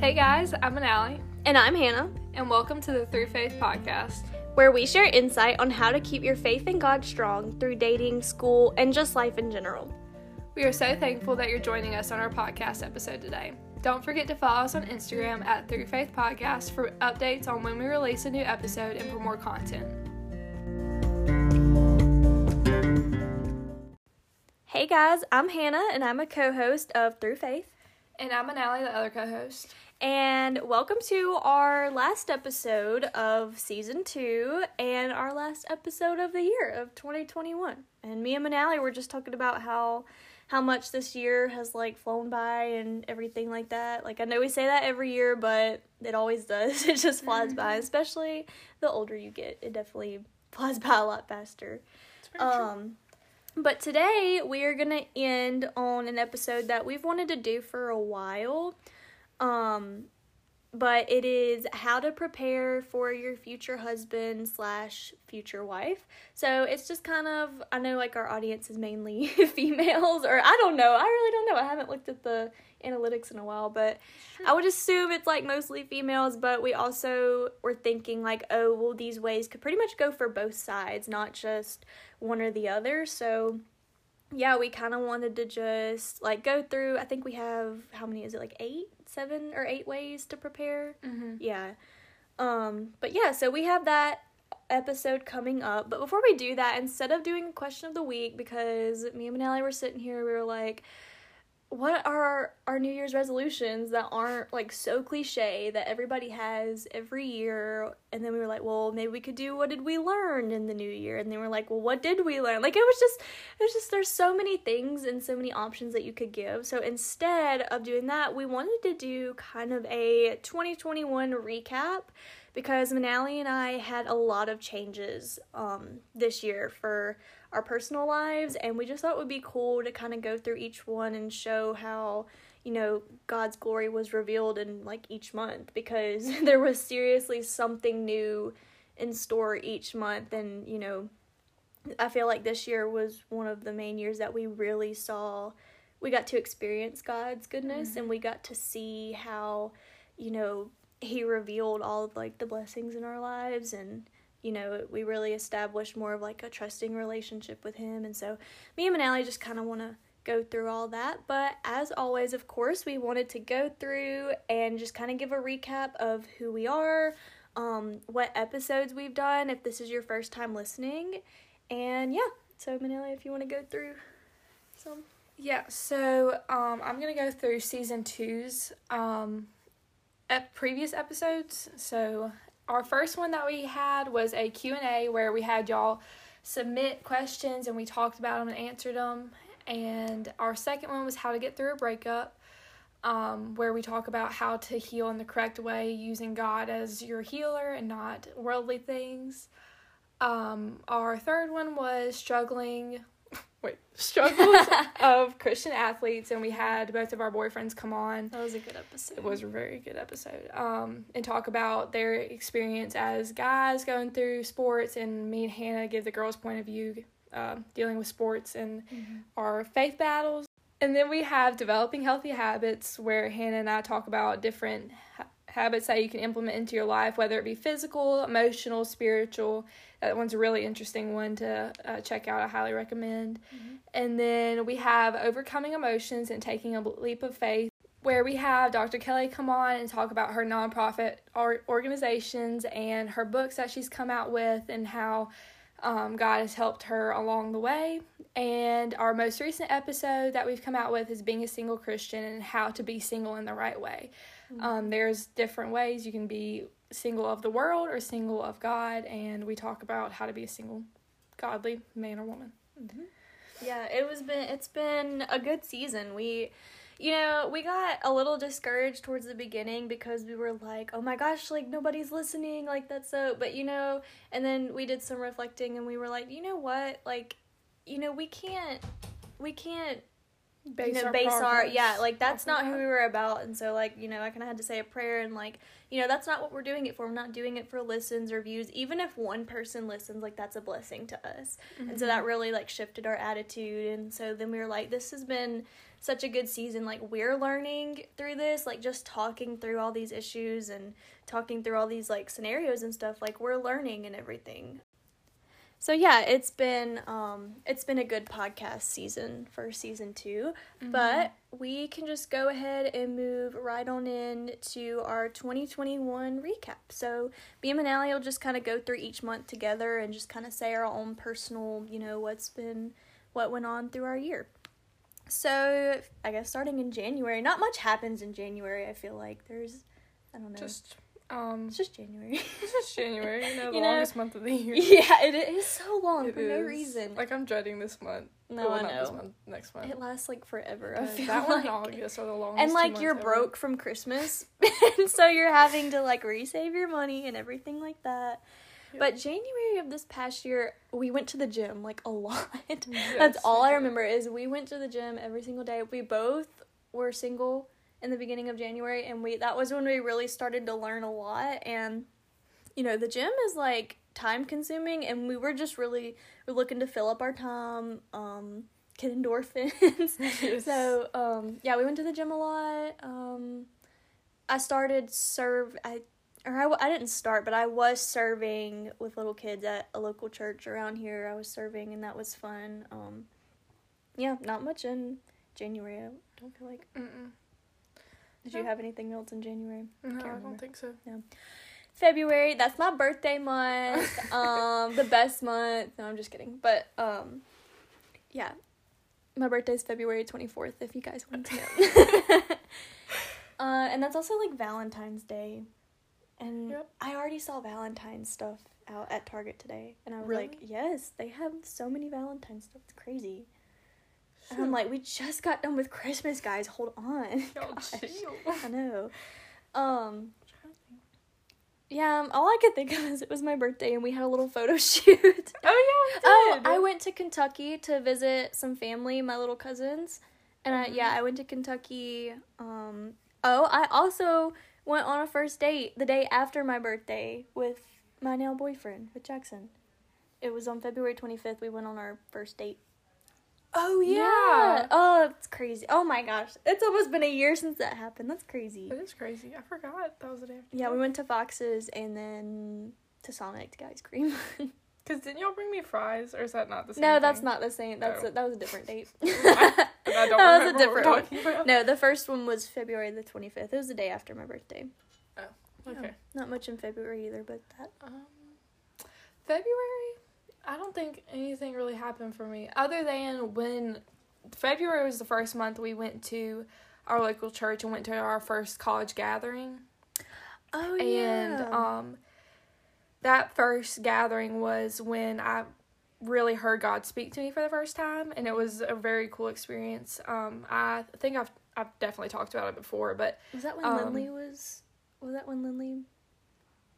Hey guys, I'm Manali, And I'm Hannah, and welcome to the Through Faith podcast. where we share insight on how to keep your faith in God strong through dating, school, and just life in general. We are so thankful that you're joining us on our podcast episode today. Don't forget to follow us on Instagram at Through Faith Podcast for updates on when we release a new episode and for more content. Hey guys, I'm Hannah, and I'm a co host of Through Faith. And I'm Manali, the other co-host. And welcome to our last episode of season two and our last episode of the year of 2021. And me and Manali were just talking about how how much this year has like flown by and everything like that. Like I know we say that every year, but it always does. It just flies by, especially the older you get. It definitely flies by a lot faster. Um, but today we are gonna end on an episode that we've wanted to do for a while. Um, but it is how to prepare for your future husband slash future wife. So it's just kind of I know like our audience is mainly females, or I don't know. I really don't know. I haven't looked at the analytics in a while, but I would assume it's like mostly females. But we also were thinking like, oh, well, these ways could pretty much go for both sides, not just one or the other. So yeah, we kind of wanted to just like go through. I think we have how many is it like eight, seven or eight ways to prepare. Mm-hmm. Yeah. Um, but yeah, so we have that episode coming up. But before we do that, instead of doing a question of the week, because me and Manali were sitting here, we were like, what are our New Year's resolutions that aren't like so cliche that everybody has every year? And then we were like, well, maybe we could do what did we learn in the new year? And then we're like, well, what did we learn? Like it was just, it was just, there's so many things and so many options that you could give. So instead of doing that, we wanted to do kind of a 2021 recap because Manali and I had a lot of changes um, this year for our personal lives, and we just thought it would be cool to kind of go through each one and show how you know God's glory was revealed in like each month because there was seriously something new in store each month, and you know I feel like this year was one of the main years that we really saw we got to experience God's goodness and we mm-hmm. got to see how you know he revealed all of like the blessings in our lives and you know we really established more of like a trusting relationship with him. And so me and Manali just kind of want to go through all that. But as always of course we wanted to go through and just kind of give a recap of who we are um what episodes we've done if this is your first time listening. And yeah so Manali if you want to go through some. Yeah, so um, I'm gonna go through season two's um, ep- previous episodes. So our first one that we had was a Q and A where we had y'all submit questions and we talked about them and answered them. And our second one was how to get through a breakup, um, where we talk about how to heal in the correct way using God as your healer and not worldly things. Um, our third one was struggling. Wait, struggles of Christian athletes, and we had both of our boyfriends come on. that was a good episode It was a very good episode. Um, and talk about their experience as guys going through sports, and me and Hannah give the girls' point of view uh, dealing with sports and our faith battles. And then we have developing healthy habits, where Hannah and I talk about different habits that you can implement into your life, whether it be physical, emotional, spiritual. That one's a really interesting one to uh, check out. I highly recommend. And then we have overcoming emotions and taking a leap of faith, where we have Dr. Kelly come on and talk about her nonprofit organizations and her books that she's come out with and how um, God has helped her along the way. And our most recent episode that we've come out with is being a single Christian and how to be single in the right way. Um, there's different ways you can be single of the world or single of God, and we talk about how to be a single, godly man or woman. Yeah, it was been it's been a good season. We you know, we got a little discouraged towards the beginning because we were like, "Oh my gosh, like nobody's listening." Like that's so but you know, and then we did some reflecting and we were like, "You know what? Like you know, we can't we can't Base you know, our base our yeah, like that's not who that. we were about. And so like, you know, I kind of had to say a prayer and like, you know, that's not what we're doing it for. We're not doing it for listens or views. Even if one person listens, like that's a blessing to us. And so Mm-hmm. that really like shifted our attitude. And so then we were like, this has been such a good season. Like we're learning through this, like just talking through all these issues and talking through all these like scenarios and stuff. Like we're learning and everything. So yeah, it's been um it's been a good podcast season for season 2, but we can just go ahead and move right on in to our 2021 recap. So me and Manali will just kind of go through each month together and just kind of say our own personal, you know, what's been what went on through our year. So I guess starting in January, not much happens in January. I feel like there's, I don't know, Just um, it's just January. it's just January. You know, the You know, longest month of the year. yeah, it is so long It for no reason. Like I'm dreading this month. no, Well, I not this know. month. Next month. It lasts like forever. I feel that one like. and August are the longest. and like you're ever. broke from Christmas, and so you're having to like resave your money and everything like that. Yep. But January of this past year, we went to the gym like a lot. That's all I remember is we went to the gym every single day. We both were single in the beginning of January, and we that was when we really started to learn a lot. And you know, the gym is like time consuming, and we were just really we're looking to fill up our time, um, get endorphins. Yes. So um, yeah, we went to the gym a lot. Um, I started serve I or I, I didn't start, but I was serving with little kids at a local church around here. I was serving, and that was fun. Um, yeah, not much in January. I don't feel like. Mm-mm. Did you have anything else in January? No, I remember. don't think so. February. That's my birthday month. um, the best month. No, I'm just kidding. But um, yeah, my birthday's February 24th. If you guys want to know. uh, and that's also like Valentine's Day, and Yep. I already saw Valentine's stuff out at Target today, and I was Really? like, yes, they have so many Valentine's stuff. It's crazy. And I'm like, we just got done with Christmas, guys. Hold on. Gosh. I know. Um, yeah, um, all I could think of is it was my birthday and we had a little photo shoot. Oh yeah. oh. I went to Kentucky to visit some family, my little cousins. And I, yeah, I went to Kentucky. Um, oh, I also went on a first date the day after my birthday with my now boyfriend, with Jackson. It was on February 25th. We went on our first date. Oh yeah. Oh, it's crazy. Oh my gosh. It's almost been a year since that happened. That's crazy. It is crazy. I forgot that was the day. After Yeah, we went to Fox's and then to Sonic to get ice cream. Cause didn't y'all bring me fries, or is that not the same? no, that's not the same. That's Oh. a, that was a different date. I don't that was a remember different one. we're talking about. No, the first one was February the twenty fifth. It was the day after my birthday. Oh, okay. Yeah, not much in February either, but that. Um, February, I don't think anything really happened for me other than when February was the first month we went to our local church and went to our first college gathering. Oh And um, that first gathering was when I really heard God speak to me for the first time, and it was a very cool experience. Um, I think I've I've definitely talked about it before, but was that when um, Lindley was? Was that when Lindley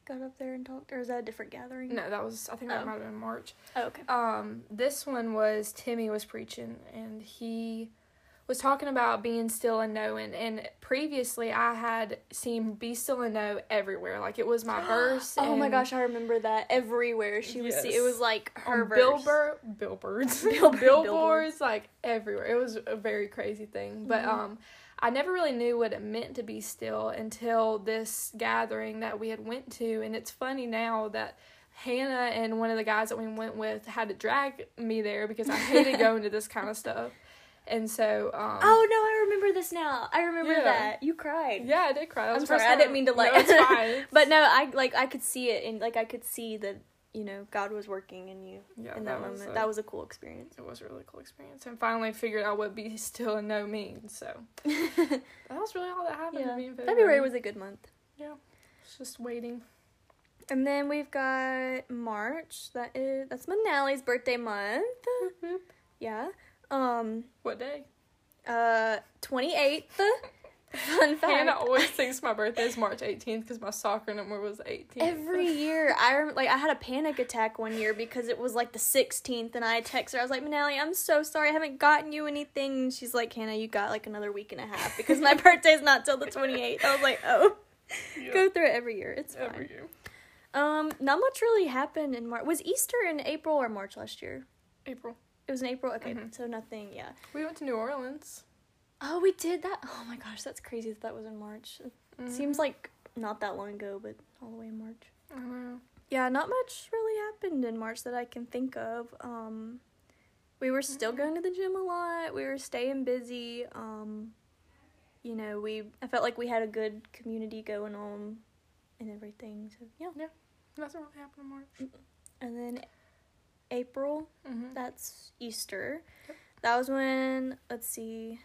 got up there and talked, or is that a different gathering? no, that was I think that Oh. might have been March. Oh, okay. Um, this one was Timmy was preaching, and he was talking about being still and knowing. And previously, I had seen "Be Still and Know" everywhere. Like it was my verse. Oh my gosh, I remember that everywhere she was. Yes. It was like her billboard, billboards, Billboard- billboards, like everywhere. It was a very crazy thing. But Mhm. um, I never really knew what it meant to be still until this gathering that we had went to. And it's funny now that Hannah and one of the guys that we went with had to drag me there because I hated going to this kind of stuff. And so, um, Oh no, I remember this now. I remember Yeah. that. You cried. yeah, I did cry. I'm sorry, I didn't mean to, like- No, it's fine. But no, I like I could see it and like I could see that you know God was working in you yeah, in that, was moment. that was a cool experience. it was a really cool experience, and finally figured out what be still and no means. So that was really all that happened yeah, to me in February was a good month. Yeah, it's just waiting. And then we've got March. That is that's Manali's birthday month. Yeah. Um. What day? Uh. Twenty eighth. Fun fact. Hannah always thinks my birthday is March 18th because my soccer number was 18. Every year, I rem- like I had a panic attack one year because it was like the 16th, and I texted her. I was like, "Manali, I'm so sorry, I haven't gotten you anything." And she's like, "Hannah, you got like another week and a half because my birthday is not till the 28th." I was like, "Oh, Yeah. go through it every year. It's fine." Every year. Um, not much really happened in March. Was Easter in April or March last year? April. It was in April. Okay, Mhm. so nothing. Yeah. We went to New Orleans. Oh, we did that. Oh my gosh, that's crazy that that was in March. It Mhm. seems like not that long ago, but all the way in March. Don't. Yeah, not much really happened in March that I can think of. Um, we were still Mhm. going to the gym a lot. We were staying busy. Um, you know, we I felt like we had a good community going on and everything. So yeah. Yeah, nothing really happened in March. And then April, Mm-hmm. that's Easter. Yep. That was when let's see.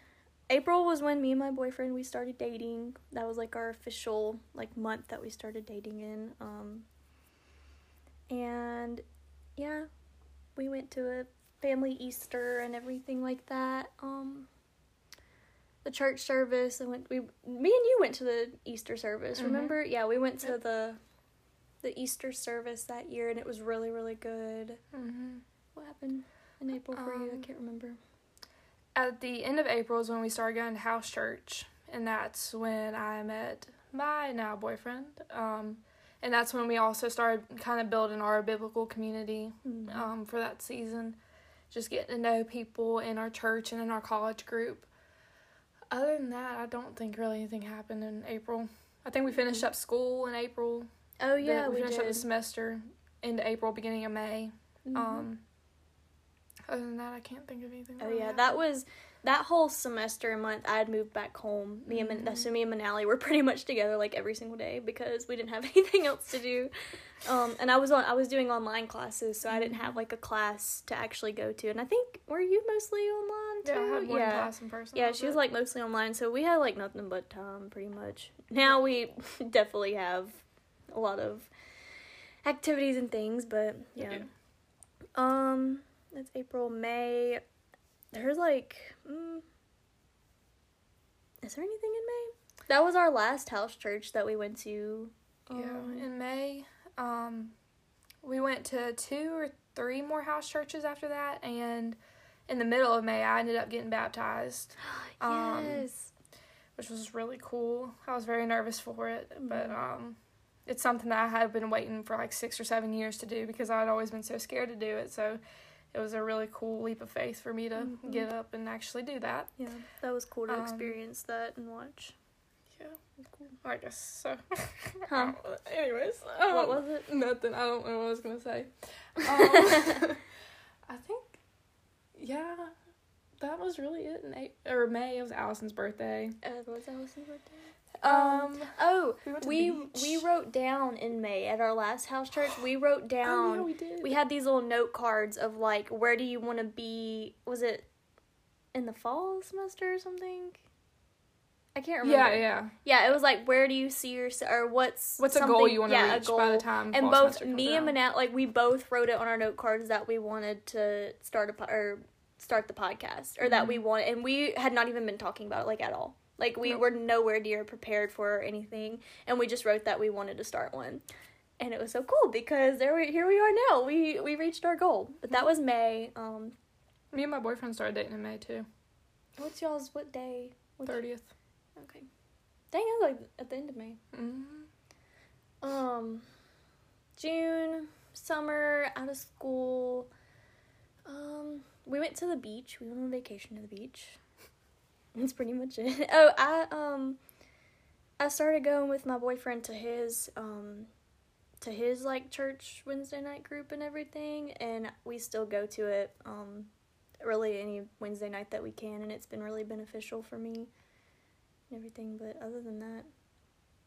April was when me and my boyfriend we started dating. That was like our official like month that we started dating in. Um and yeah, we went to a family Easter and everything like that. Um the church service, I went we me and you went to the Easter service, Mhm. remember? Yeah, we went to the the Easter service that year and it was really really good. Mm-hmm. What happened in April for you? I Um, can't remember. At the end of April is when we started going to house church, and that's when I met my now boyfriend. Um, and that's when we also started kind of building our biblical community Mhm. um, for that season. Just getting to know people in our church and in our college group. Other than that, I don't think really anything happened in April. I think we finished up school in April. oh yeah, we, we, finished did. up the semester into April, beginning of May. Mhm. Um, other than that, I can't think of anything. oh yeah, happened. that was that whole semester and month. I had moved back home. Me and Mhm. so me and Manali were pretty much together like every single day because we didn't have anything else to do. Um, and I was on I was doing online classes, so I didn't have like a class to actually go to. And I think were you mostly online too? Yeah, I had one yeah. class in person. Yeah, she was like mostly online, so we had like nothing but time pretty much. Now we definitely have a lot of activities and things, but yeah. Yeah. Um, it's April, May. There's like, mm, is there anything in May? That was our last house church that we went to. Yeah, Um, in May, um, we went to two or three more house churches after that, and in the middle of May, I ended up getting baptized, um, yes. which was really cool. I was very nervous for it, but Mhm. um, it's something that I had been waiting for like six or seven years to do because I'd always been so scared to do it. So it was a really cool leap of faith for me to Mhm. get up and actually do that. Yeah, that was cool to Um, experience that and watch. Yeah, cool. I guess so. Huh. Anyways, what um, was it? Nothing. I don't know what I was gonna say. Um, I think, yeah, that was really it. In April, or May, it was Allison's birthday. Uh, was Allison's birthday? Um, Oh, we we we wrote down in May at our last house church. We wrote down. Oh, yeah, we did. we had these little note cards of like where do you want to be? Was it in the fall semester or something? I can't remember. Yeah, yeah. Yeah, it was like where do you see yourself or what's What's a goal you want to yeah, reach by the time? And both me and? Manat, like we both wrote it on our note cards that we wanted to start a po- or start the podcast or that Mm-hmm. we wanted, and we had not even been talking about it like at all. Like we Nope. were nowhere near prepared for anything, and we just wrote that we wanted to start one, and it was so cool because there we here we are now. We we reached our goal, but that was May. Um, Me and my boyfriend started dating in May too. what's y'all's what day? Thirtieth. Okay, dang, it was like at the end of May. Mm-hmm. Um, June, summer, out of school. Um, we went to the beach. We went on vacation to the beach. That's pretty much it. Oh, I um, I started going with my boyfriend to his um, to his like church Wednesday night group and everything, and we still go to it um, really any Wednesday night that we can, and it's been really beneficial for me and everything. But other than that.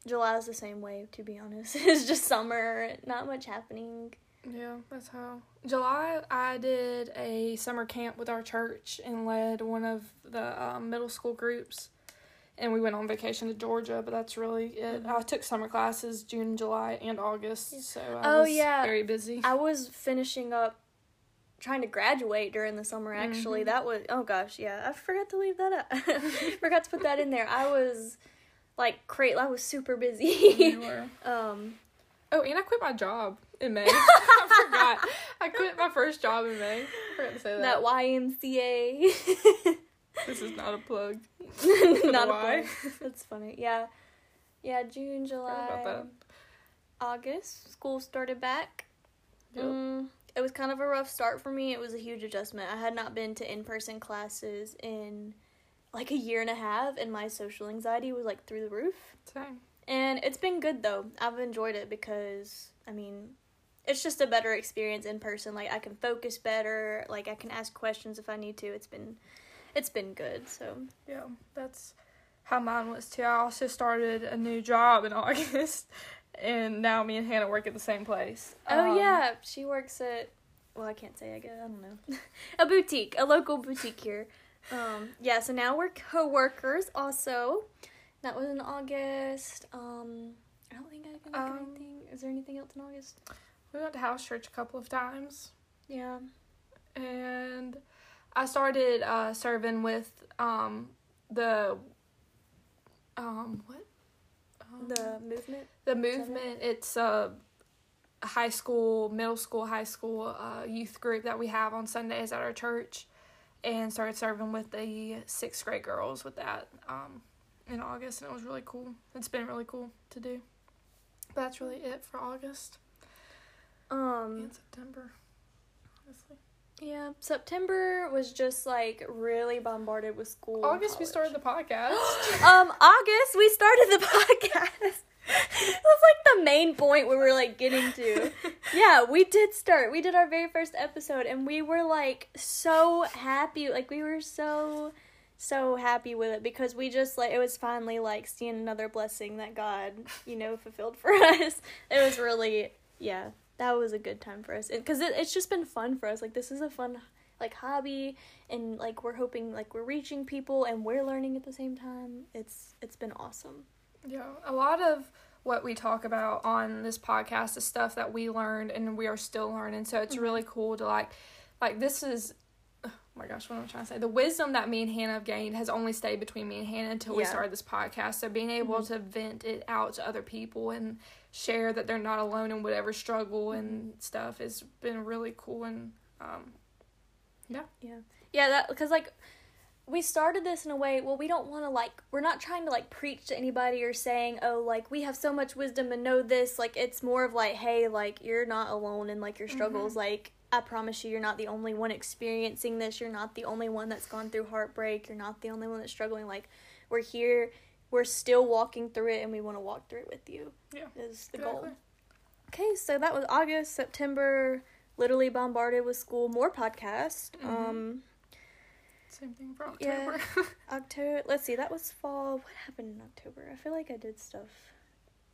July is the same way, to be honest. it's just summer, not much happening. Yeah, that's how. July, I did a summer camp with our church and led one of the um, middle school groups. And we went on vacation to Georgia, but that's really it. Mhm. I took summer classes June, July, and August, Yeah. so I Oh, was yeah. very busy. I was finishing up trying to graduate during the summer actually. Mhm. That was oh gosh, yeah. I forgot to leave that up. forgot to put that in there. I was like great I was super busy. You were. um Oh, and I quit my job in May. I forgot. I quit my first job in May. I forgot to say that. that YMCA. this is not a plug. Not a plug. That's funny. Yeah. Yeah, June, July, that. August, school started back. Yep. Mm, it was kind of a rough start for me. It was a huge adjustment. I had not been to in person classes in like a year and a half, and my social anxiety was like through the roof. Same. And it's been good though. I've enjoyed it because I mean, it's just a better experience in person. Like I can focus better. Like I can ask questions if I need to. It's been, it's been good. So Yeah, that's how mine was too. I also started a new job in August, and now me and Hannah work at the same place. Oh Um, yeah, she works at well, I can't say I guess I don't know. a boutique, a local boutique here. Um yeah, so now we're co-workers also. That was in August. Um I don't think I can think of Um, anything. Is there anything else in August? We went to house church a couple of times, Yeah. and I started uh, serving with um, the um, what um, The movement. the movement. It's a high school, middle school, high school uh, youth group that we have on Sundays at our church, and started serving with the sixth grade girls with that um, in August, and it was really cool. It's been really cool to do. But that's really it for August Um and September, honestly. yeah, September was just like really bombarded with school. August we started the podcast. um August we started the podcast. That was like the main point we were like getting to. Yeah, we did start. We did our very first episode and we were like so happy. Like we were so so happy with it because we just like it was finally like seeing another blessing that God, you know, fulfilled for us. It was really yeah, that was a good time for us. Cuz it, it's just been fun for us. Like this is a fun like hobby and like we're hoping like we're reaching people and we're learning at the same time. It's it's been awesome. Yeah, a lot of what we talk about on this podcast is stuff that we learned and we are still learning. So it's really mm-hmm. cool to like, like this is, oh my gosh, what am I trying to say? The wisdom that me and Hannah have gained has only stayed between me and Hannah until we started this podcast. So being able mm-hmm. to vent it out to other people and share that they're not alone in whatever struggle and stuff has been really cool and um, Yeah, yeah yeah that because like we started this in a way. Well, we don't want to like we're not trying to like preach to anybody or saying oh like we have so much wisdom and know this. Like it's more of like hey like you're not alone in like your struggles. Like I promise you, you're not the only one experiencing this. You're not the only one that's gone through heartbreak. You're not the only one that's struggling. Like we're here. We're still walking through it, and we want to walk through it with you. Yeah, is the goal. Okay, so that was August, September. Literally bombarded with school, more podcast. Mhm. Um, Same thing for Yeah. October. October. Let's see, that was fall. What happened in October? I feel like I did stuff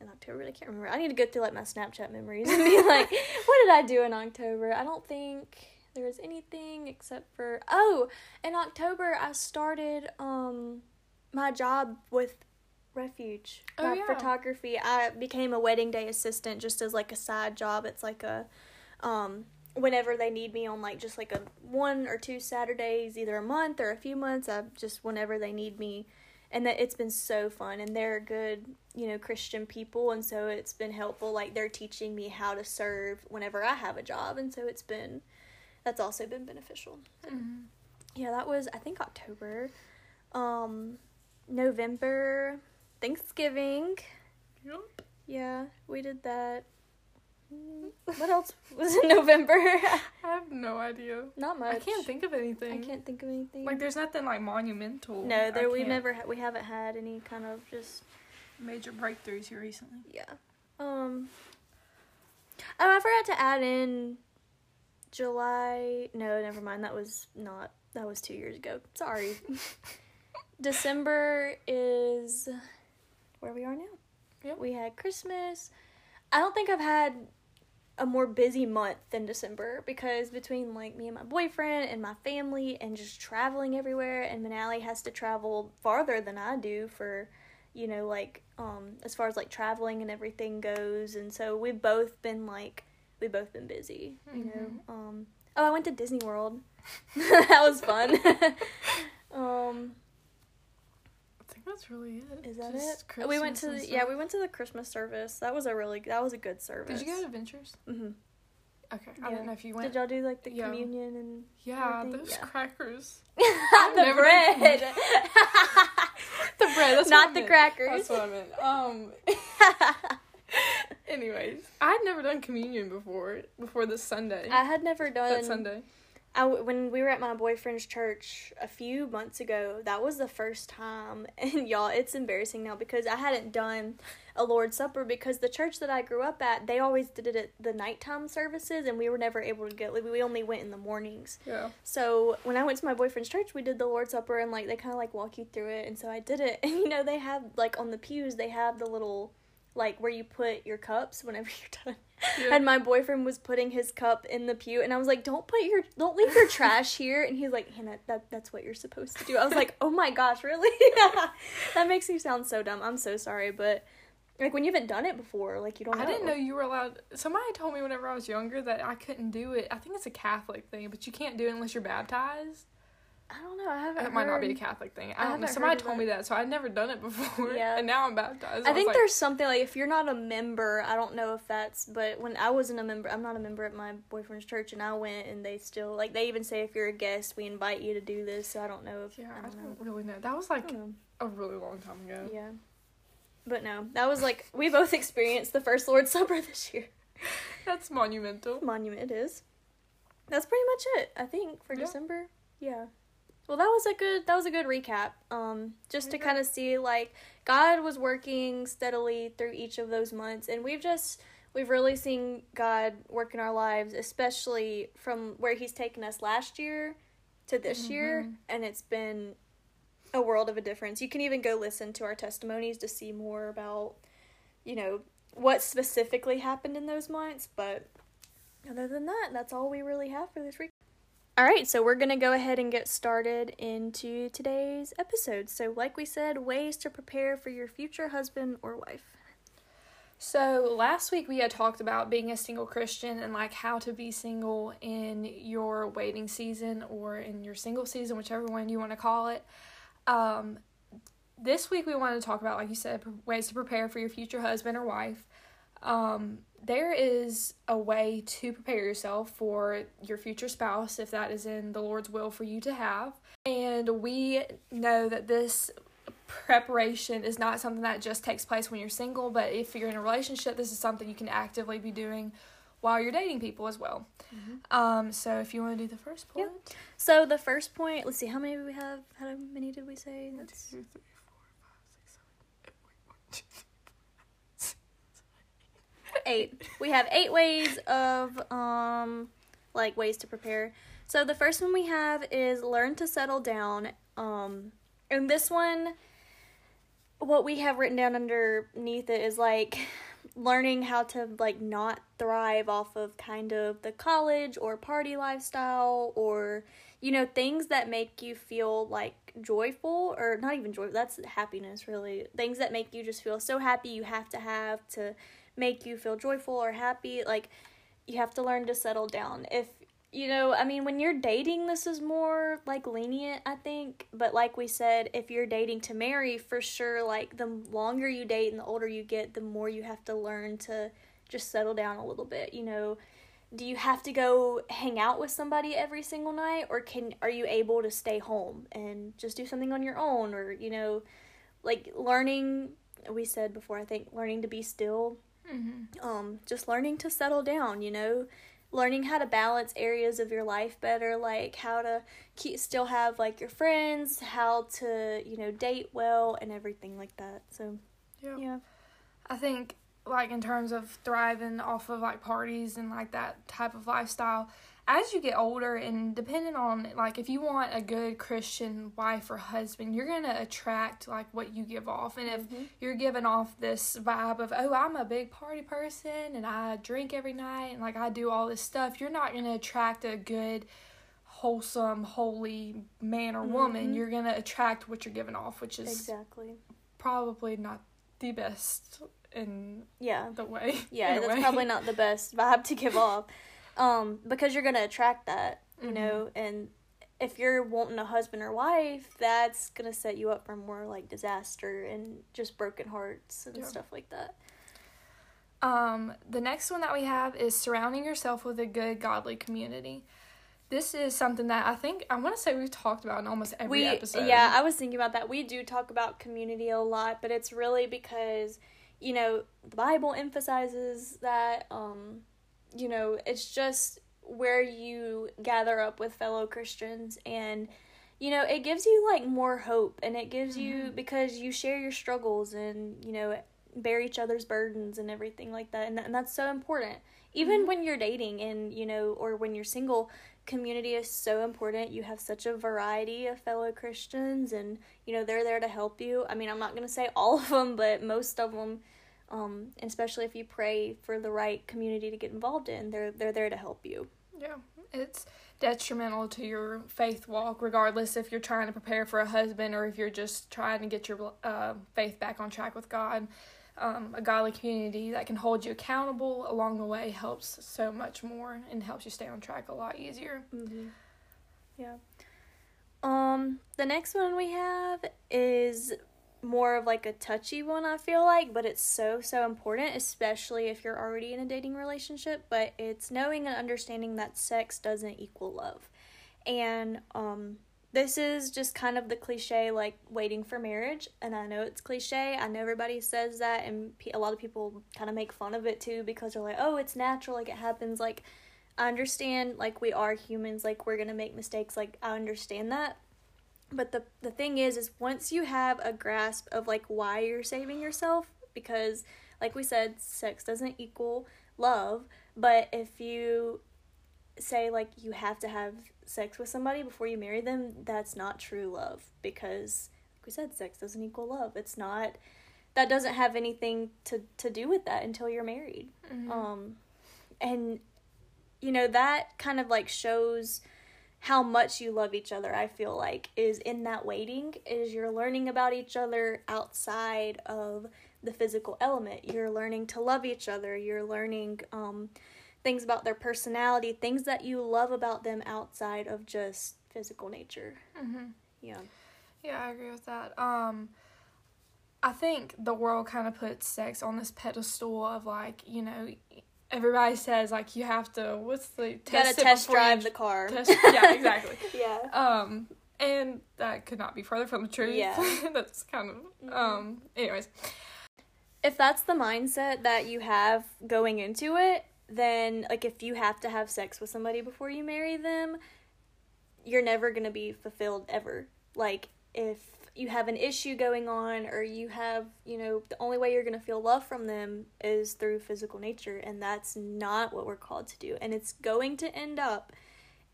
in October. but I can't remember. I need to go through like my Snapchat memories and be like, what did I do in October? I don't think there was anything except for oh, in October I started um my job with Refuge. Oh, yeah. photography. I became a wedding day assistant just as like a side job. It's like a um whenever they need me on like just like a one or two Saturdays, either a month or a few months, I just whenever they need me. And that it's been so fun and they're good, you know, Christian people and so it's been helpful. Like they're teaching me how to serve whenever I have a job and so it's been that's also been beneficial. Mhm. Yeah, that was I think October. Um November Thanksgiving. Yep. Yeah, we did that. What else was in November? I have no idea. Not much. I can't think of anything. I can't think of anything. Like, there's nothing like monumental. no, there we never ha- we haven't had any kind of just major breakthroughs here recently. yeah. Um. Oh, I forgot to add in July. No, never mind. That was not. That was two years ago. Sorry. December is where we are now. Yep. We had Christmas. I don't think I've had a more busy month than December because between like me and my boyfriend and my family and just traveling everywhere and Manali has to travel farther than I do for you know like um as far as like traveling and everything goes and so we've both been like we've both been busy you know um oh I went to Disney World that was fun um that's really it. is that Just it? We went to the, yeah, we went to the Christmas service. That was a really that was a good service. Did you go to Adventures? hmm Okay, I Yeah. didn't know if you went. Did y'all do like the Yeah. communion and yeah, everything? those Yeah. crackers. the never bread? The bread. That's Not what I the meant. crackers. That's what I meant. Um. anyways, I'd never done communion before. Before this Sunday. I had never done. that Sunday. I when we were at my boyfriend's church a few months ago, that was the first time, and y'all, it's embarrassing now because I hadn't done a Lord's Supper because the church that I grew up at, they always did it at the nighttime services, and we were never able to get. Like, we only went in the mornings. Yeah. So when I went to my boyfriend's church, we did the Lord's Supper, and like they kind of like walk you through it, and so I did it, and you know they have like on the pews they have the little like where you put your cups whenever you're done. Yeah. And my boyfriend was putting his cup in the pew, and I was like, "Don't put your, don't leave your trash here." And he's like, "Hannah, that that's what you're supposed to do." I was like, "Oh my gosh, really?" that makes me sound so dumb. I'm so sorry, but like when you haven't done it before, like you don't. Know. I didn't know you were allowed. Somebody told me whenever I was younger that I couldn't do it. I think it's a Catholic thing, but you can't do it unless you're baptized. I don't know. I haven't. It might not be a Catholic thing. I I, don't know. Somebody heard told me that, so I'd never done it before. Yeah. And now I'm baptized. I was think like, there's something like if you're not a member, I don't know if that's, but when I wasn't a member, I'm not a member at my boyfriend's church, and I went, and they still like they even say if you're a guest, we invite you to do this. So I don't know if Yeah, I I don't know. don't really know. That was like hmm. a really long time ago. Yeah, but no, that was like we both experienced the first Lord's Supper this year. That's monumental. Monument it is. That's pretty much it, I think, for Yeah. December. Yeah. Well, that was a good that was a good recap. Um, just to kind of see like God was working steadily through each of those months, and we've just we've really seen God work in our lives, especially from where He's taken us last year to this year, Mhm. and it's been a world of a difference. You can even go listen to our testimonies to see more about, you know, what specifically happened in those months, but other than that, that's all we really have for this week. All right, so we're going to go ahead and get started into today's episode. So, like we said, ways to prepare for your future husband or wife. So last week we had talked about being a single Christian and like how to be single in your waiting season or in your single season, whichever one you want to call it. Um, this week we wanted to talk about, like you said, ways to prepare for your future husband or wife. Um, there is a way to prepare yourself for your future spouse if that is in the Lord's will for you to have. And we know that this preparation is not something that just takes place when you're single, but if you're in a relationship, this is something you can actively be doing while you're dating people as well. Um, so if you want to do the first point, So, the first point, let's see, how many do we have? How many did we say? That's two, three, four, five, six, seven, eight. Wait, one, two, three, eight. We have eight ways of um like ways to prepare. So the first one we have is learn to settle down. Um and this one what we have written down underneath it is like learning how to like not thrive off of kind of the college or party lifestyle or you know things that make you feel like joyful or not even joy that's happiness really things that make you just feel so happy you have to have to make you feel joyful or happy like you have to learn to settle down. If you know i mean when you're dating this is more like lenient i think. But like we said if you're dating to marry for sure like the longer you date and the older you get the more you have to learn to just settle down a little bit you know. Do you have to go hang out with somebody every single night or can are you able to stay home and just do something on your own? Or you know like learning we said before i think learning to be still Mm-hmm. um just learning to settle down you know learning how to balance areas of your life better like how to keep still have like your friends how to you know date well and everything like that so Yeah. yeah I think like in terms of thriving off of like parties and like that type of lifestyle as you get older and depending on like if you want a good christian wife or husband you're gonna attract like what you give off and if Mhm. you're giving off this vibe of oh i'm a big party person and i drink every night and like i do all this stuff you're not gonna attract a good wholesome holy man or woman Mhm. you're gonna attract what you're giving off which is exactly probably not the best in yeah the way. yeah that's way. probably not the best vibe to give off um because you're gonna attract that you Mhm. know and if you're wanting a husband or wife that's gonna set you up for more like disaster and just broken hearts and Yeah. stuff like that Um, the next one that we have is surrounding yourself with a good, godly community. This is something that I think I want to say we've talked about in almost every we episode. yeah i was thinking about that we do talk about community a lot but it's really because you know the bible emphasizes that um you know it's just where you gather up with fellow Christians and you know, it gives you like more hope and it gives you Mm-hmm. because you share your struggles and you know, bear each other's burdens and everything like that. And, that, and that's so important. Even Mm-hmm. when you're dating and, you know, or when you're single, community is so important. You have such a variety of fellow Christians and, you know, they're there to help you. I mean, I'm not going to say all of them, but most of them um, and especially if you pray for the right community to get involved in, they're they're there to help you. Yeah, it's detrimental to your faith walk, regardless if you're trying to prepare for a husband or if you're just trying to get your uh, faith back on track with God. Um, a godly community that can hold you accountable along the way helps so much more and helps you stay on track a lot easier. Mm-hmm. Yeah. Um, the next one we have is more of like a touchy one, I feel like, but it's so, so important, especially if you're already in a dating relationship. But it's knowing and understanding that sex doesn't equal love. And, um, this is just kind of the cliche, like waiting for marriage. And I know it's cliche. I know everybody says that, and a lot of people kind of make fun of it too because they're like, oh, it's natural, like it happens. Like, I understand, like, we are humans, like, we're gonna make mistakes, like, I understand that. But the, the thing is, is once you have a grasp of, like, why you're saving yourself, because, like we said, sex doesn't equal love, but if you say, like, you have to have sex with somebody before you marry them, that's not true love, because, like we said, sex doesn't equal love. It's not, that doesn't have anything to, to do with that until you're married. Mm-hmm. Um, and you know that kind of like shows how much you love each other i feel like is in that waiting is you're learning about each other outside of the physical element you're learning to love each other you're learning um, things about their personality things that you love about them outside of just physical nature Mm-hmm. yeah Yeah, I agree with that. Um, I think the world kind of puts sex on this pedestal of like, you know, everybody says like you have to. What's the you gotta test you drive the car test- yeah, exactly. yeah Um, and that could not be further from the truth. Yeah. That's kind of um. Anyways, if that's the mindset that you have going into it, then like if you have to have sex with somebody before you marry them, you're never going to be fulfilled ever. Like if you have an issue going on or you have, you know, the only way you're going to feel love from them is through physical nature and that's not what we're called to do. And it's going to end up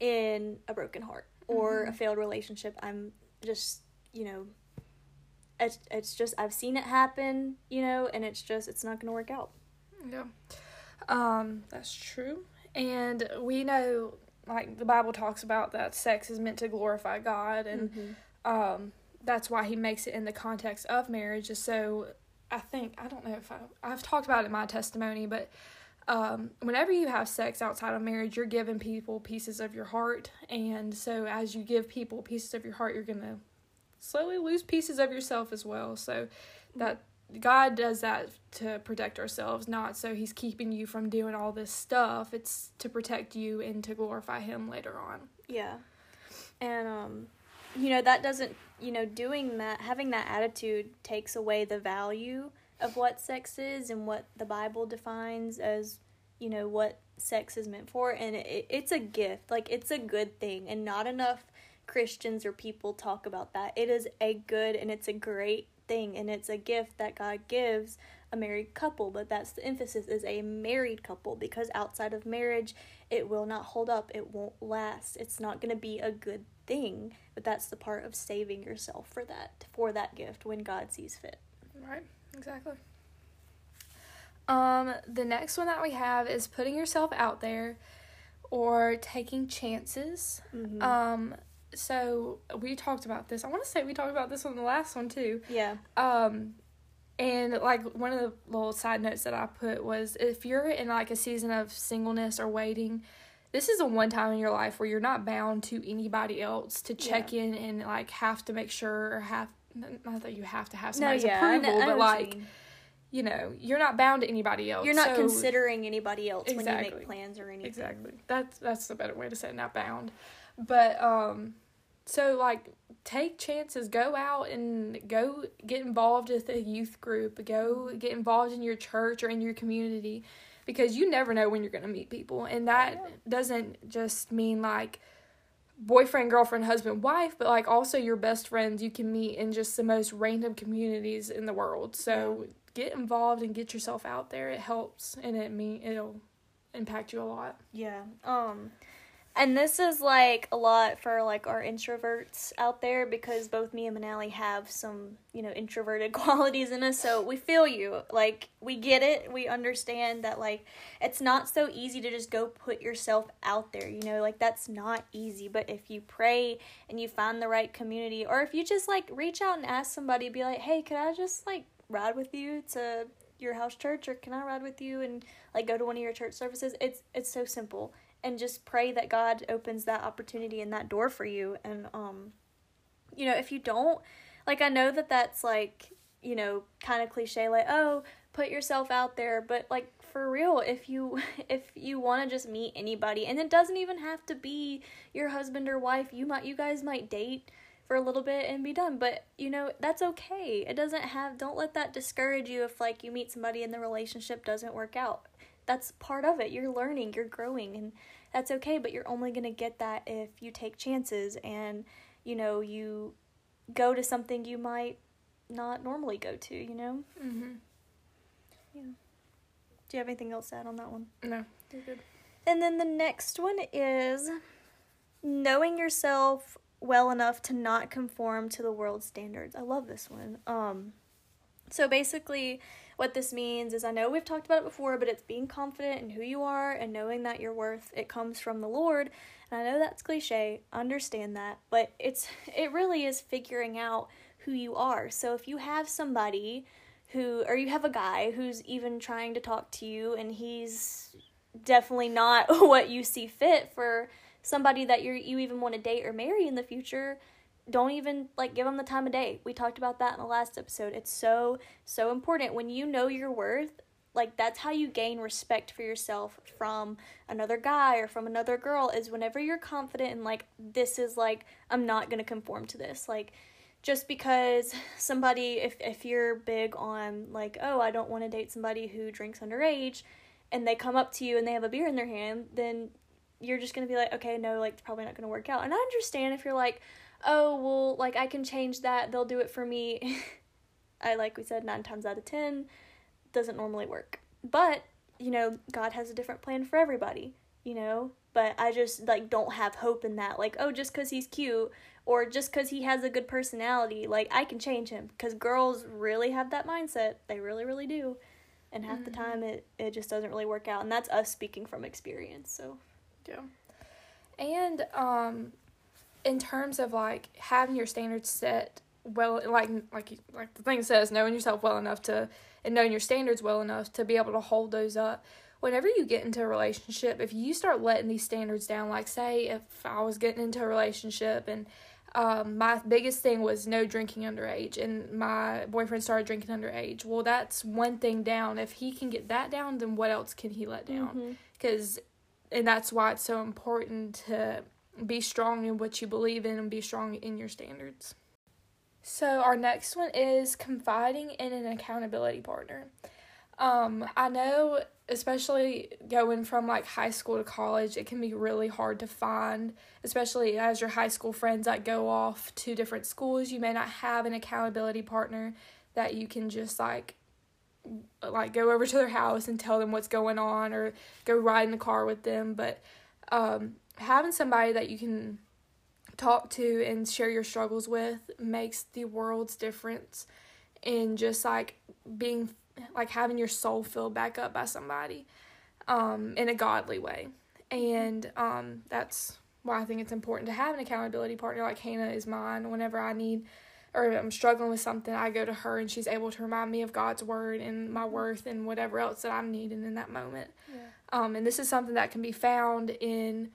in a broken heart or a failed relationship. I'm just, you know, it's, it's just I've seen it happen, you know, and it's just it's not going to work out. yeah. Um, that's true, and we know like the Bible talks about that sex is meant to glorify God, and um, that's why he makes it in the context of marriage is so i think i don't know if I, i've talked about it in my testimony but um, whenever you have sex outside of marriage you're giving people pieces of your heart. And so as you give people pieces of your heart you're gonna slowly lose pieces of yourself as well. So that god does that to protect ourselves not so he's keeping you from doing all this stuff. It's to protect you and to glorify him later on. Yeah. And um you know that doesn't, you know, doing that having that attitude takes away the value of what sex is and what the Bible defines as, you know, what sex is meant for and it, it's a gift. Like it's a good thing and not enough Christians or people talk about that. It is a good and it's a great thing and it's a gift that God gives a married couple, but that's the emphasis is a married couple because outside of marriage it will not hold up, it won't last. It's not going to be a good thing, but that's the part of saving yourself for that for that gift when God sees fit. Right, exactly. Um, the next one that we have is putting yourself out there or taking chances. Mm-hmm. Um, so we talked about this. I want to say we talked about this on the last one too. yeah. Um, and like one of the little side notes that I put was if you're in like a season of singleness or waiting, this is a one time in your life where you're not bound to anybody else to check in and like have to make sure or have not that you have to have No, somebody's yeah. Approval, but like mean. you know, you're not bound to anybody else. you're not So- considering anybody else when you make plans or anything. Exactly. That's that's the better way to say it, not bound. But um so like take chances, go out and go get involved with a youth group, go get involved in your church or in your community. Because you never know when you're going to meet people. And that doesn't just mean like boyfriend, girlfriend, husband, wife, but like also your best friends you can meet in just the most random communities in the world. So get involved and get yourself out there. It helps and it mean it'll impact you a lot. Yeah. Um and this is like a lot for like our introverts out there because both me and Manali have some, you know, introverted qualities in us. So we feel you. Like we get it. We understand that like it's not so easy to just go put yourself out there, you know, like that's not easy. But if you pray and you find the right community or if you just like reach out and ask somebody, be like, Hey, can I just like ride with you to your house church or can I ride with you and like go to one of your church services? It's it's so simple and just pray that God opens that opportunity and that door for you. And um, you know, if you don't, like, I know that that's like, you know, kind of cliche, like, oh, put yourself out there, but like for real, if you if you want to just meet anybody, and it doesn't even have to be your husband or wife, you might you guys might date for a little bit and be done. But you know that's okay. It doesn't have don't let that discourage you if like you meet somebody and the relationship doesn't work out that's part of it. You're learning, you're growing, and that's okay, but you're only going to get that if you take chances and, you know, you go to something you might not normally go to, you know? Mm-hmm. Do you have anything else to add on that one? No, you're good. And then the next one is knowing yourself well enough to not conform to the world's standards. I love this one. Um so basically what this means is I know we've talked about it before, but it's being confident in who you are and knowing that your worth it comes from the Lord. And I know that's cliche, understand that, but it's it really is figuring out who you are. So if you have somebody who or you have a guy who's even trying to talk to you and he's definitely not what you see fit for somebody that you you even want to date or marry in the future don't even like give them the time of day. We talked about that in the last episode. It's so so important. When you know your worth like that's how you gain respect for yourself from another guy or from another girl is whenever you're confident and like this is like i'm not going to conform to this. Like just because somebody if if you're big on like oh i don't want to date somebody who drinks underage and they come up to you and they have a beer in their hand then you're just going to be like okay no like it's probably not going to work out. And i understand if you're like oh well like i can change that. They'll do it for me. I like we said nine times out of ten doesn't normally work. But you know god has a different plan for everybody you know? But i just like don't have hope in that. Like oh just because he's cute or just because he has a good personality like i can change him. Because girls really have that mindset. They really really do. And half the time it, it just doesn't really work out. And that's us speaking from experience so. Yeah. And um in terms of like having your standards set well like like like the thing says knowing yourself well enough to and knowing your standards well enough to be able to hold those up. Whenever you get into a relationship if you start letting these standards down like say if i was getting into a relationship and um, my biggest thing was no drinking underage and my boyfriend started drinking underage well that's one thing down. If he can get that down then what else can he let down? Because and that's why it's so important to be strong in what you believe in and be strong in your standards. So our next one is confiding in an accountability partner. Um i know especially going from like high school to college it can be really hard to find especially as your high school friends that go off to different schools you may not have an accountability partner that you can just like like go over to their house and tell them what's going on or go ride in the car with them but um, having somebody that you can talk to and share your struggles with makes the world's difference in just like being like having your soul filled back up by somebody um, in a godly way and um, that's why i think it's important to have an accountability partner like hannah is mine whenever i need or I'm struggling with something, I go to her and she's able to remind me of God's word and my worth and whatever else that I'm needing in that moment. Yeah. Um, and this is something that can be found in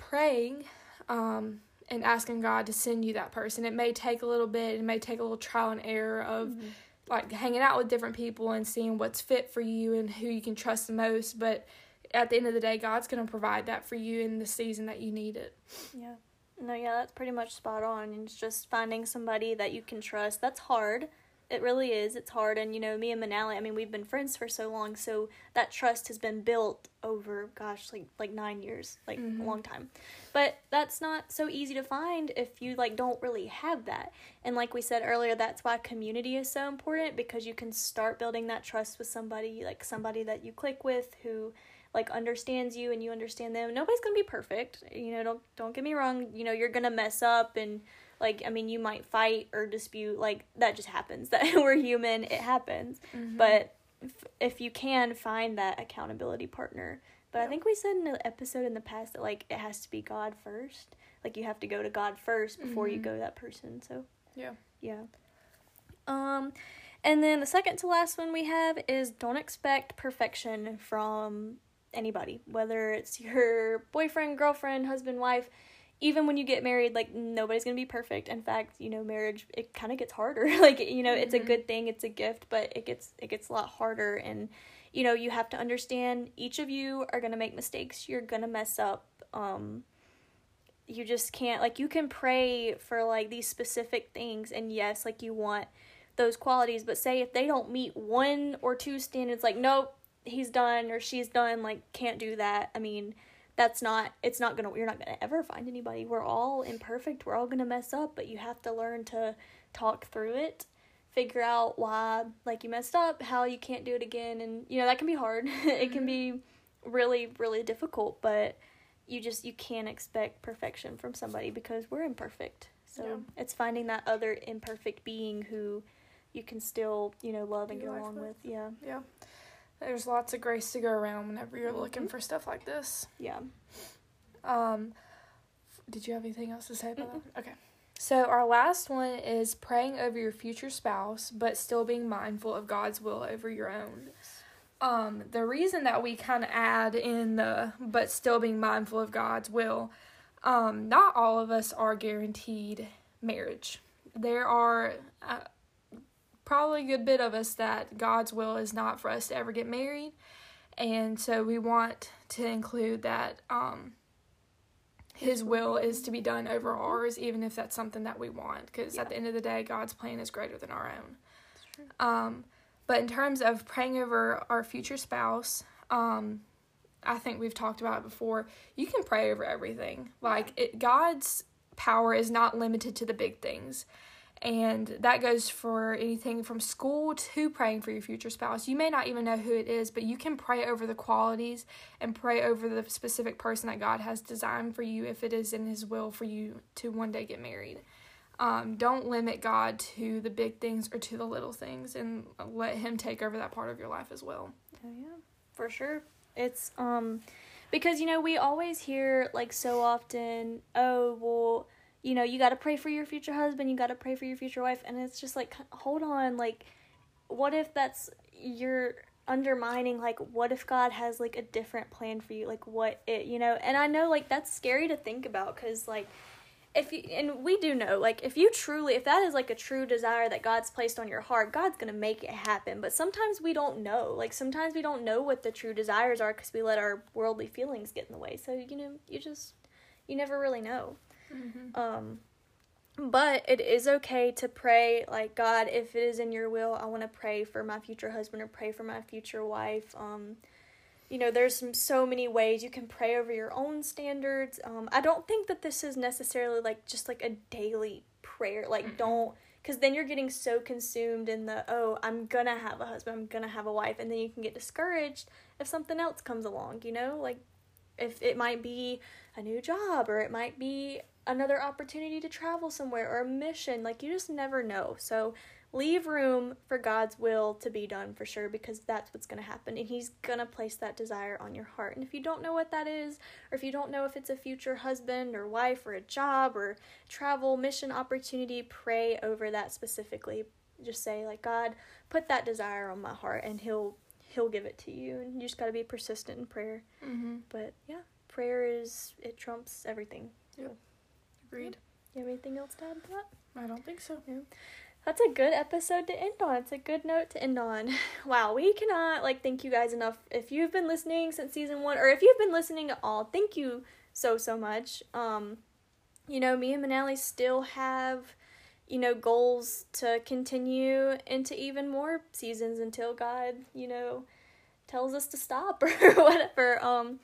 praying um, and asking God to send you that person. It may take a little bit, it may take a little trial and error of Mhm. like hanging out with different people and seeing what's fit for you and who you can trust the most. But at the end of the day, God's going to provide that for you in the season that you need it. Yeah. No, yeah, that's pretty much spot on. It's just finding somebody that you can trust. That's hard. It really is. It's hard. And, you know, me and Manali, I mean, we've been friends for so long. So that trust has been built over, gosh, like, like nine years, like Mhm. a long time. But that's not so easy to find if you, like, don't really have that. And like we said earlier, that's why community is so important because you can start building that trust with somebody, like somebody that you click with who, like understands you and you understand them. Nobody's gonna be perfect. You know, don't don't get me wrong. You know, you're gonna mess up and like I mean, you might fight or dispute. Like that just happens. That we're human. It happens. Mm-hmm. But if, if you can find that accountability partner. But I think we said in an episode in the past that like it has to be God first. Like you have to go to God first before you Mhm. go to that person. So Yeah. yeah. Um, and then the second to last one we have is don't expect perfection from anybody, whether it's your boyfriend, girlfriend, husband, wife. Even when you get married, like nobody's gonna be perfect. In fact, you know, marriage it kind of gets harder. like you know, it's a Mhm. good thing, it's a gift, but it gets it gets a lot harder. And you know, you have to understand each of you are gonna make mistakes. You're gonna mess up. Um, you just can't like you can pray for like these specific things and yes like you want those qualities but say if they don't meet one or two standards like nope he's done or she's done like can't do that i mean that's not it's not gonna you're not gonna ever find anybody we're all imperfect we're all gonna mess up but you have to learn to talk through it figure out why like you messed up how you can't do it again and you know that can be hard it can be really really difficult but you just you can't expect perfection from somebody because we're imperfect. So Yeah. it's finding that other imperfect being who you can still, you know, love and get along with. with. Yeah. Yeah. There's lots of grace to go around whenever you're looking Mhm. for stuff like this. Yeah. Um, did you have anything else to say about that? Okay. So our last one is praying over your future spouse, but still being mindful of God's will over your own. Um, the reason that we kind of add in the but still being mindful of God's will, um, not all of us are guaranteed marriage. There are uh, probably a good bit of us that God's will is not for us to ever get married, and so we want to include that um, His will is to be done over ours, even if that's something that we want, because Yeah. at the end of the day, God's plan is greater than our own. Um, but in terms of praying over our future spouse, um, I think we've talked about it before. You can pray over everything. Like it, God's power is not limited to the big things, and that goes for anything from school to praying for your future spouse. You may not even know who it is, but you can pray over the qualities and pray over the specific person that God has designed for you if it is in His will for you to one day get married. Um, don't limit God to the big things or to the little things, and let Him take over that part of your life as well. Oh yeah, for sure. It's um because you know we always hear like so often, oh well, you know you got to pray for your future husband, you got to pray for your future wife, and it's just like hold on, like what if that's you're undermining like what if God has like a different plan for you, like what it you know, and I know like that's scary to think about because like if you and we do know like if you truly if that is like a true desire that god's placed on your heart god's gonna make it happen but sometimes we don't know like sometimes we don't know what the true desires are because we let our worldly feelings get in the way so you know you just you never really know um but it is okay to pray like god if it is in your will i want to pray for my future husband or pray for my future wife. Um you know there's some, so many ways you can pray over your own standards. Um i don't think that this is necessarily like just like a daily prayer like Mm-mm. don't because then you're getting so consumed in the oh i'm gonna have a husband i'm gonna have a wife and then you can get discouraged if something else comes along you know? Like if it might be a new job or it might be another opportunity to travel somewhere or a mission like you just never know so leave room for God's will to be done for sure because that's what's going to happen and he's going to place that desire on your heart. And if you don't know what that is or if you don't know if it's a future husband or wife or a job or travel mission opportunity, pray over that specifically. Just say like God, put that desire on my heart and he'll he'll give it to you and you just got to be persistent in prayer. Mm-hmm. But yeah, prayer is it trumps everything. Agreed. You have anything else to add to that? I don't think so. That's a good episode to end on. It's a good note to end on. Wow, we cannot like thank you guys enough. If you've been listening since season 1 or if you've been listening at all, thank you so so much. Um you know, me and Manali still have you know, goals to continue into even more seasons until God, you know, tells us to stop or whatever. Um,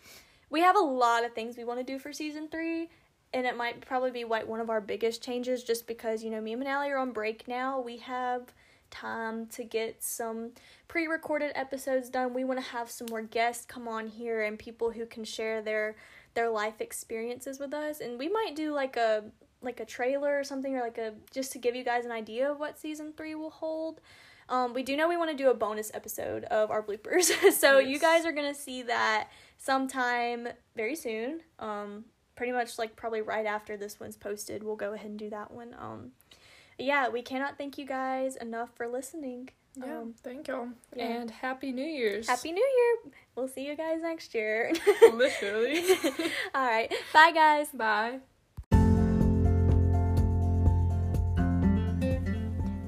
we have a lot of things we want to do for season three, and it might probably be like one of our biggest changes just because, you know, me and Manali are on break now. We have time to get some pre recorded episodes done. We want to have some more guests come on here and people who can share their their life experiences with us and we might do like a like a trailer or something or like a just to give you guys an idea of what season 3 will hold. Um, we do know we want to do a bonus episode of our bloopers, so yes. you guys are gonna see that sometime very soon. Um, pretty much like probably right after this one's posted, we'll go ahead and do that one. Um, yeah, we cannot thank you guys enough for listening. Yeah, um, thank you. Yeah. And Happy New Year's. Happy New Year. We'll see you guys next year. Literally. All right. Bye, guys. Bye.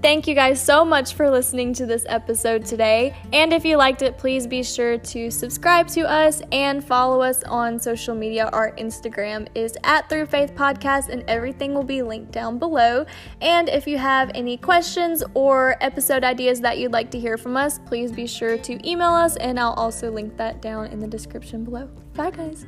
Thank you guys so much for listening to this episode today. And if you liked it, please be sure to subscribe to us and follow us on social media. Our Instagram is at Through Faith Podcast, and everything will be linked down below. And if you have any questions or episode ideas that you'd like to hear from us, please be sure to email us, and I'll also link that down in the description below. Bye, guys.